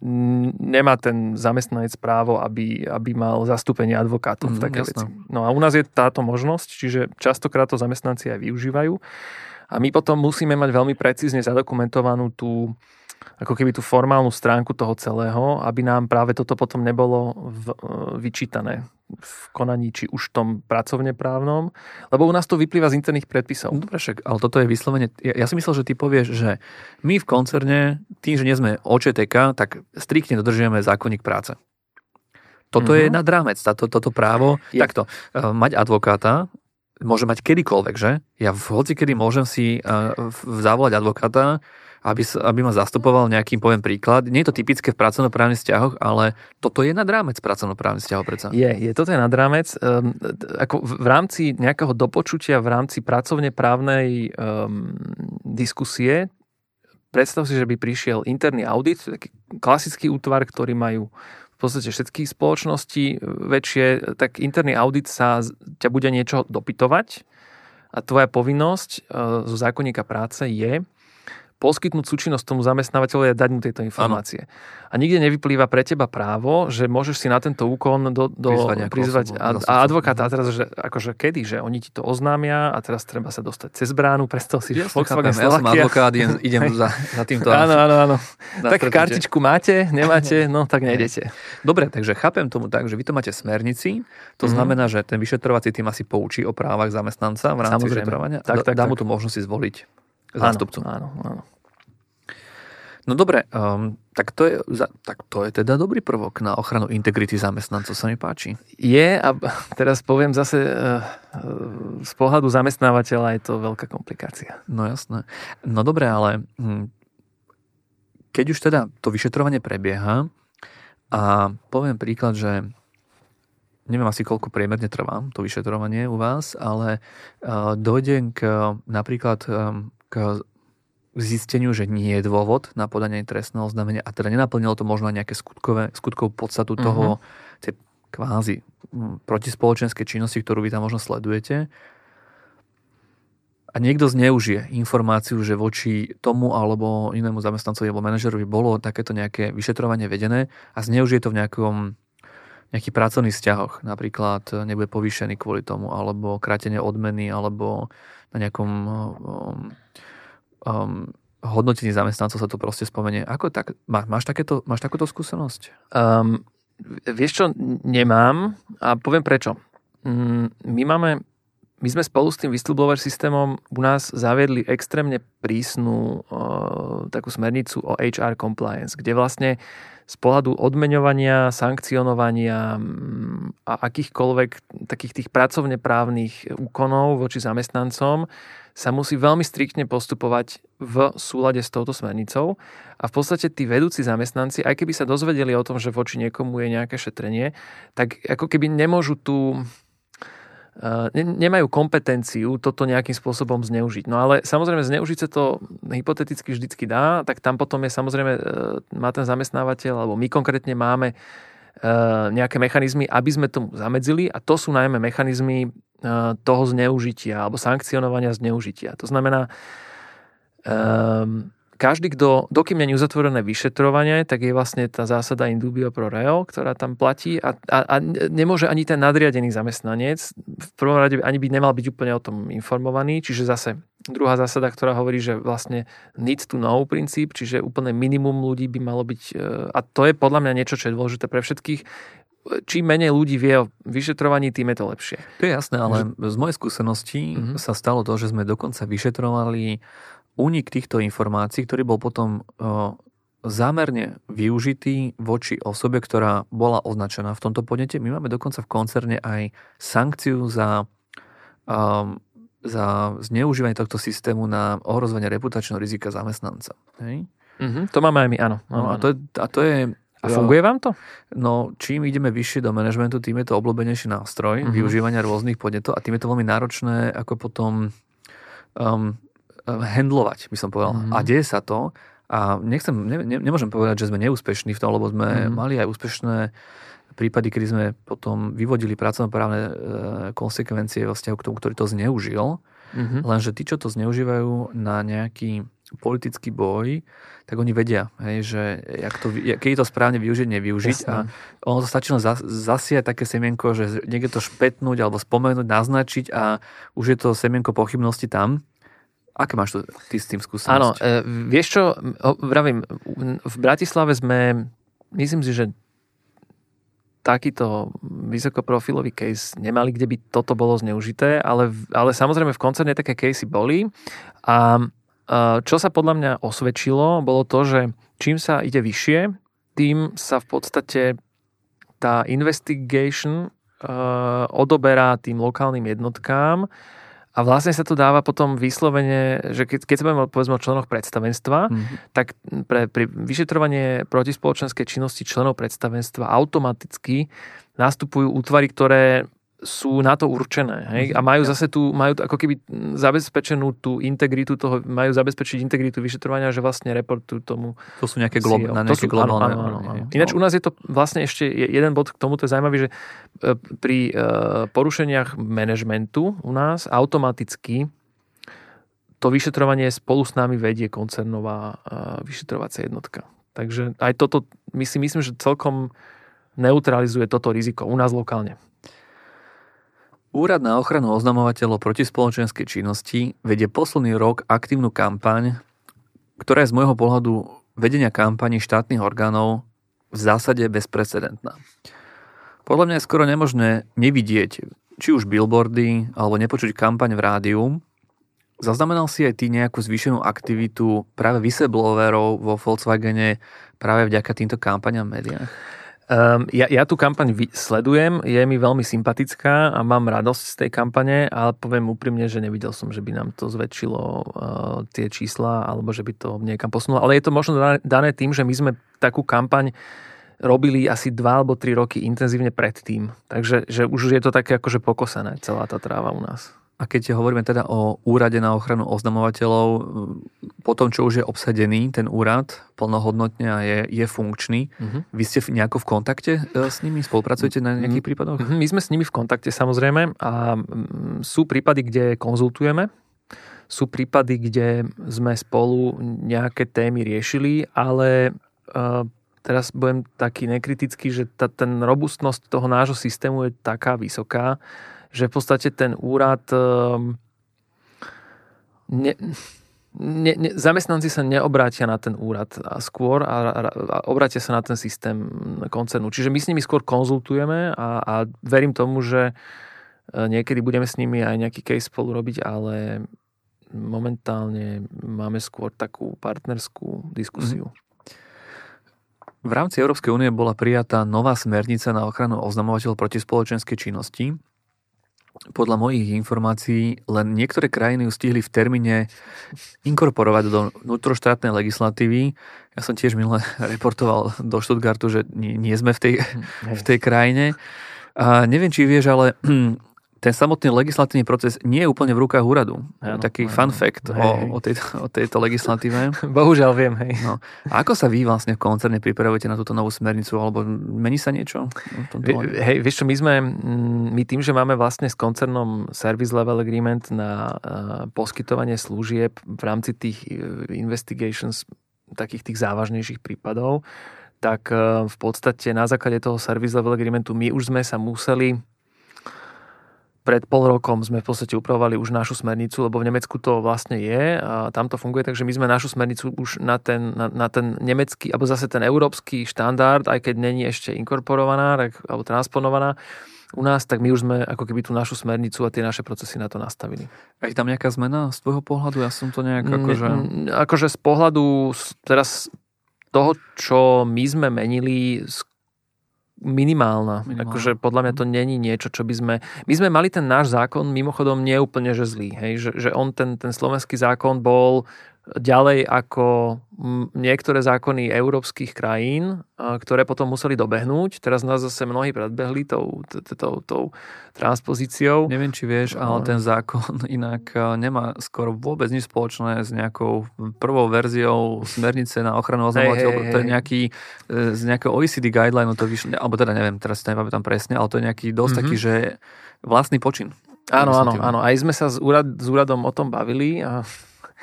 nemá ten zamestnanec právo, aby, aby mal zastúpenie advokátov mm, v také veci. No a u nás je táto možnosť, čiže častokrát to zamestnanci aj využívajú. A my potom musíme mať veľmi precízne zadokumentovanú tú, ako keby tú formálnu stránku toho celého, aby nám práve toto potom nebolo v, vyčítané v konaní, či už v tom pracovne právnom, lebo u nás to vyplýva z interných predpisov. No dobre, však, ale toto je vyslovene... Ja, ja si myslel, že ty povieš, že my v koncerne, tým, že nie sme OČTK, tak striktne dodržujeme zákonník práce. Toto mm-hmm. je mhm. nad rámec, táto, toto právo. Je. Takto, uh, mať advokáta môže mať kedykoľvek, že? Ja v hoci kedy môžem si uh, zavolať advokáta, aby, aby ma zastupoval nejakým, poviem príklad. Nie je to typické v pracovnoprávnych vzťahoch, ale toto je nad rámec pracovnoprávnych vzťahov predsa. Je, je toto je nad. Um, ako v rámci nejakého dopočutia, v rámci pracovne právnej um, diskusie, predstav si, že by prišiel interný audit, taký klasický útvar, ktorý majú v podstate všetky spoločnosti väčšie, tak interný audit sa ťa bude niečo dopytovať a tvoja povinnosť uh, zo zákonníka práce je poskytnúť súčinnosť tomu zamestnávateľovi a dať mu tieto informácie. Ano. A nikde nevyplýva pre teba právo, že môžeš si na tento úkon do, do prizvať, prizvať a, a advokáta. A teraz, že akože kedy, že oni ti to oznámia a teraz treba sa dostať cez bránu, predstav si, že ja Volkswagen chápem, Ja som advokát, idem, idem za, za týmto. Áno, áno, áno. Tak kartičku máte, nemáte, no tak nejdete. Dobre, takže chápem tomu tak, že vy to máte smernici, to mm-hmm. znamená, že ten vyšetrovací tým asi poučí o právach zamestnanca v rámci vyšetrovania. Tak, tak, dá tak. mu tu možnosť zvoliť zástupcu. Áno, áno, áno. No dobre, um, tak, to je, tak to je teda dobrý prvok na ochranu integrity zamestnancov, sa mi páči. Je a teraz poviem zase uh, z pohľadu zamestnávateľa je to veľká komplikácia. No jasné. No dobre, ale hm, keď už teda to vyšetrovanie prebieha a poviem príklad, že neviem asi koľko priemerne trvá to vyšetrovanie u vás, ale uh, dojde k napríklad um, k zisteniu, že nie je dôvod na podanie trestného oznámenia a teda nenaplnilo to možno nejaké skutkové, skutkovú podstatu toho, uh-huh. tej kvázi protispoločenskej činnosti, ktorú vy tam možno sledujete. A niekto zneužije informáciu, že voči tomu alebo inému zamestnancovi alebo manažerovi bolo takéto nejaké vyšetrovanie vedené a zneužije to v nejakom nejakých pracovných vzťahoch. Napríklad nebude povýšený kvôli tomu, alebo krátenie odmeny, alebo na nejakom um, um, hodnotení zamestnancov sa to proste spomenie. Ako tak, má, máš, takéto, máš takúto skúsenosť? Um, vieš čo, nemám a poviem prečo. Mm, my máme my sme spolu s tým whistleblower systémom u nás zaviedli extrémne prísnu uh, takú smernicu o HR compliance, kde vlastne z pohľadu odmeňovania, sankcionovania mm, a akýchkoľvek takých tých pracovne právnych úkonov voči zamestnancom sa musí veľmi striktne postupovať v súlade s touto smernicou. A v podstate tí vedúci zamestnanci, aj keby sa dozvedeli o tom, že voči niekomu je nejaké šetrenie, tak ako keby nemôžu eh, nemajú kompetenciu toto nejakým spôsobom zneužiť. No ale samozrejme zneužiť sa to hypoteticky vždycky dá, tak tam potom je samozrejme, eh, má ten zamestnávateľ, alebo my konkrétne máme eh, nejaké mechanizmy, aby sme tomu zamedzili a to sú najmä mechanizmy toho zneužitia alebo sankcionovania zneužitia. To znamená, um, každý, kto, dokým je uzatvorené vyšetrovanie, tak je vlastne tá zásada indubio pro reo, ktorá tam platí a, a, a nemôže ani ten nadriadený zamestnanec v prvom rade ani by nemal byť úplne o tom informovaný, čiže zase druhá zásada, ktorá hovorí, že vlastne need to know princíp, čiže úplne minimum ľudí by malo byť, e, a to je podľa mňa niečo, čo je dôležité pre všetkých, čím menej ľudí vie o vyšetrovaní, tým je to lepšie. To je jasné, ale z mojej skúsenosti uh-huh. sa stalo to, že sme dokonca vyšetrovali únik týchto informácií, ktorý bol potom o, zámerne využitý voči osobe, ktorá bola označená v tomto podnete. My máme dokonca v koncerne aj sankciu za, um, za zneužívanie tohto systému na ohrozovanie reputačného rizika zamestnanca. Hej? Uh-huh, to máme aj my, áno. No, a, to je, a to je a funguje vám to? No, čím ideme vyššie do manažmentu, tým je to obľúbenejší nástroj uh-huh. využívania rôznych podnetov a tým je to veľmi náročné, ako potom um, handlovať, by som povedal. Uh-huh. A deje sa to a nechcem, ne, ne, nemôžem povedať, že sme neúspešní v tom, lebo sme uh-huh. mali aj úspešné prípady, kedy sme potom vyvodili pracovnoprávne e, konsekvencie vo vzťahu k tomu, ktorý to zneužil. Uh-huh. Lenže tí, čo to zneužívajú na nejaký politický boj, tak oni vedia, hej, že jak to, keď je to správne využiť, nevyužiť. Jasne. A ono to stačí len zasiať také semienko, že niekde to špetnúť alebo spomenúť, naznačiť a už je to semienko pochybnosti tam. Aké máš to ty s tým skúsenosť? Áno, e, vieš čo, vravím, v Bratislave sme, myslím si, že takýto vysokoprofilový case nemali, kde by toto bolo zneužité, ale, ale samozrejme v koncerne také casey boli a čo sa podľa mňa osvedčilo, bolo to, že čím sa ide vyššie, tým sa v podstate tá investigation uh, odoberá tým lokálnym jednotkám a vlastne sa to dáva potom vyslovene, že keď, keď sa budeme povedzme o členoch predstavenstva, mm-hmm. tak pre, pri vyšetrovanie protispoločenskej činnosti členov predstavenstva automaticky nastupujú útvary, ktoré sú na to určené. Hej? A majú zase tu, majú ako keby zabezpečenú tú integritu toho, majú zabezpečiť integritu vyšetrovania, že vlastne reportujú tomu. To sú nejaké, glob, na nejaké to sú, globálne. Áno, áno, áno. Ináč u nás je to vlastne ešte jeden bod k tomuto je zaujímavý, že e, pri e, porušeniach manažmentu u nás automaticky to vyšetrovanie spolu s nami vedie koncernová e, vyšetrovacia jednotka. Takže aj toto, my si myslím, že celkom neutralizuje toto riziko u nás lokálne. Úrad na ochranu oznamovateľov proti spoločenskej činnosti vedie posledný rok aktívnu kampaň, ktorá je z môjho pohľadu vedenia kampani štátnych orgánov v zásade bezprecedentná. Podľa mňa je skoro nemožné nevidieť či už billboardy alebo nepočuť kampaň v rádiu Zaznamenal si aj ty nejakú zvýšenú aktivitu práve whistleblowerov vo Volkswagene práve vďaka týmto kampaniám v médiách? Um, ja, ja tú kampaň sledujem, je mi veľmi sympatická a mám radosť z tej kampane, ale poviem úprimne, že nevidel som, že by nám to zväčšilo uh, tie čísla alebo že by to niekam posunulo. Ale je to možno dané tým, že my sme takú kampaň robili asi dva alebo tri roky intenzívne predtým. Takže že už je to také akože pokosené celá tá tráva u nás. A keď hovoríme teda o úrade na ochranu oznamovateľov, po tom, čo už je obsadený ten úrad plnohodnotne a je, je funkčný, uh-huh. vy ste nejako v kontakte e, s nimi? Spolupracujete na nejakých uh-huh. prípadoch? Uh-huh. My sme s nimi v kontakte samozrejme a sú prípady, kde konzultujeme, sú prípady, kde sme spolu nejaké témy riešili, ale uh, teraz budem taký nekritický, že tá, ten robustnosť toho nášho systému je taká vysoká, že v podstate ten úrad ehm, ne, ne, ne, zamestnanci sa neobrátia na ten úrad a skôr a, a, a obrátia sa na ten systém koncernu. Čiže my s nimi skôr konzultujeme a, a verím tomu, že e, niekedy budeme s nimi aj nejaký case spolu robiť, ale momentálne máme skôr takú partnerskú diskusiu. Mm-hmm. V rámci Európskej únie bola prijatá nová smernica na ochranu oznamovateľov proti spoločenskej činnosti, podľa mojich informácií len niektoré krajiny ju stihli v termíne inkorporovať do vnútroštátnej legislatívy. Ja som tiež minule reportoval do Stuttgartu, že nie, nie sme v tej, v tej krajine. A neviem, či vieš, ale ten samotný legislatívny proces nie je úplne v rukách úradu. Ano, Taký ano, fun fact hej, o, o, tejto, o tejto legislatíve. Bohužiaľ viem, hej. No. A ako sa vy vlastne v koncerne pripravujete na túto novú smernicu, alebo mení sa niečo? Hej, vieš čo, my sme, my tým, že máme vlastne s koncernom Service Level Agreement na poskytovanie služieb v rámci tých e, investigations, takých tých závažnejších prípadov, tak e, v podstate na základe toho Service Level Agreementu my už sme sa museli pred pol rokom sme v podstate upravovali už našu smernicu, lebo v Nemecku to vlastne je a tam to funguje, takže my sme našu smernicu už na ten, na, na ten nemecký, alebo zase ten európsky štandard, aj keď není ešte inkorporovaná tak, alebo transponovaná, u nás, tak my už sme ako keby tú našu smernicu a tie naše procesy na to nastavili. A je tam nejaká zmena z tvojho pohľadu? Ja som to nejak akože... Akože z pohľadu teraz toho, čo my sme menili, minimálna. minimálna. Akože podľa mňa to není niečo, čo by sme... My sme mali ten náš zákon mimochodom neúplne že zlý. Hej? Že, že on, ten, ten slovenský zákon bol ďalej ako niektoré zákony európskych krajín, ktoré potom museli dobehnúť. Teraz nás zase mnohí predbehli tou, tou, tou transpozíciou. Neviem, či vieš, ale ten zákon inak nemá skoro vôbec nič spoločné s nejakou prvou verziou smernice na ochranu oznamovateľov. Hey, hey, to je nejaký e, z nejakého OECD guideline, to vyšlo, alebo teda neviem, teraz to nepamätám presne, ale to je nejaký dosť mm-hmm. taký, že vlastný počin. Áno, áno, áno. Aj sme sa s, úrad, s úradom o tom bavili a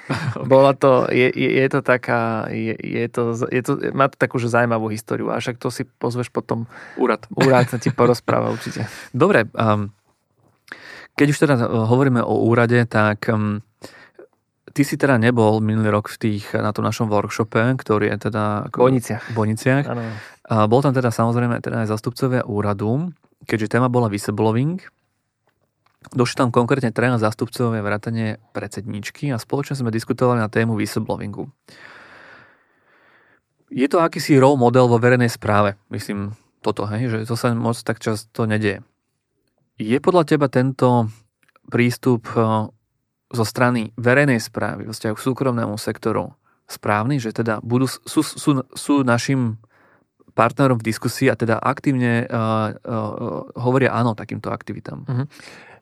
Bola to, je, je, to taká, je, je to, je to, má to takú že zaujímavú históriu a však to si pozveš potom. Úrad. Úrad sa ti porozpráva určite. Dobre, um, keď už teda uh, hovoríme o úrade, tak um, ty si teda nebol minulý rok v tých, na tom našom workshope, ktorý je teda... V Boniciach. Boniciach. A bol tam teda samozrejme teda aj zastupcovia úradu, keďže téma bola whistleblowing, Došli tam konkrétne traja zástupcovia vrátane predsedničky a spoločne sme diskutovali na tému whistleblowingu. Je to akýsi role model vo verejnej správe, myslím toto, hej, že to sa moc tak často nedieje. Je podľa teba tento prístup eh, zo strany verejnej správy vo vzťahu k súkromnému sektoru správny, že teda budú, sú, sú, sú našim partnerom v diskusii a teda aktívne uh, uh, hovoria áno takýmto aktivitám. Uh-huh.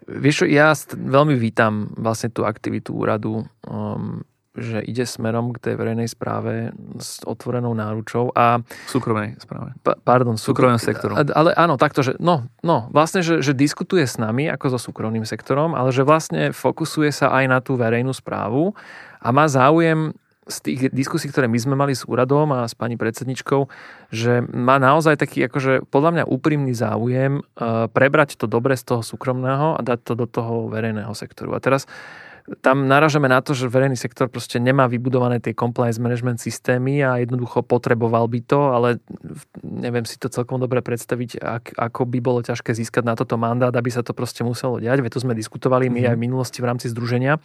Vieš, ja veľmi vítam vlastne tú aktivitu úradu, um, že ide smerom k tej verejnej správe s otvorenou náručou a... Súkromnej správe. Pa, pardon. Súkromným sektorom. Ale áno, takto, že no, no vlastne, že, že diskutuje s nami ako so súkromným sektorom, ale že vlastne fokusuje sa aj na tú verejnú správu a má záujem z tých diskusí, ktoré my sme mali s úradom a s pani predsedničkou, že má naozaj taký akože podľa mňa úprimný záujem uh, prebrať to dobre z toho súkromného a dať to do toho verejného sektoru. A teraz tam naražame na to, že verejný sektor proste nemá vybudované tie compliance management systémy a jednoducho potreboval by to, ale neviem si to celkom dobre predstaviť, ak, ako by bolo ťažké získať na toto mandát, aby sa to proste muselo diať. Veď to sme diskutovali my mm-hmm. aj v minulosti v rámci združenia.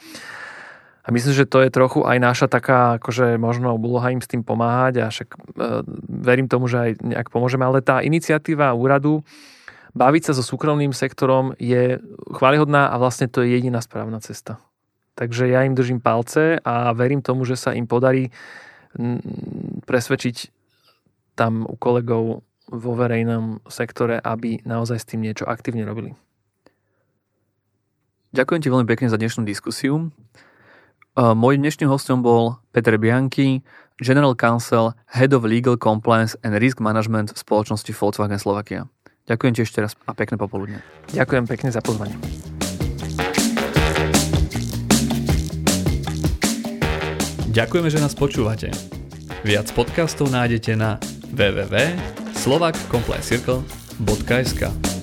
A myslím, že to je trochu aj naša taká, akože možno úloha im s tým pomáhať a však e, verím tomu, že aj nejak pomôžeme, ale tá iniciatíva úradu baviť sa so súkromným sektorom je chválihodná a vlastne to je jediná správna cesta. Takže ja im držím palce a verím tomu, že sa im podarí presvedčiť tam u kolegov vo verejnom sektore, aby naozaj s tým niečo aktívne robili. Ďakujem ti veľmi pekne za dnešnú diskusiu. Mojím dnešným hostom bol Peter Bianchi, General Counsel, Head of Legal Compliance and Risk Management v spoločnosti Volkswagen Slovakia. Ďakujem ti ešte raz a pekné popoludne. Ďakujem pekne za pozvanie. Ďakujeme, že nás počúvate. Viac podcastov nájdete na www.slovakcomplycircle.sk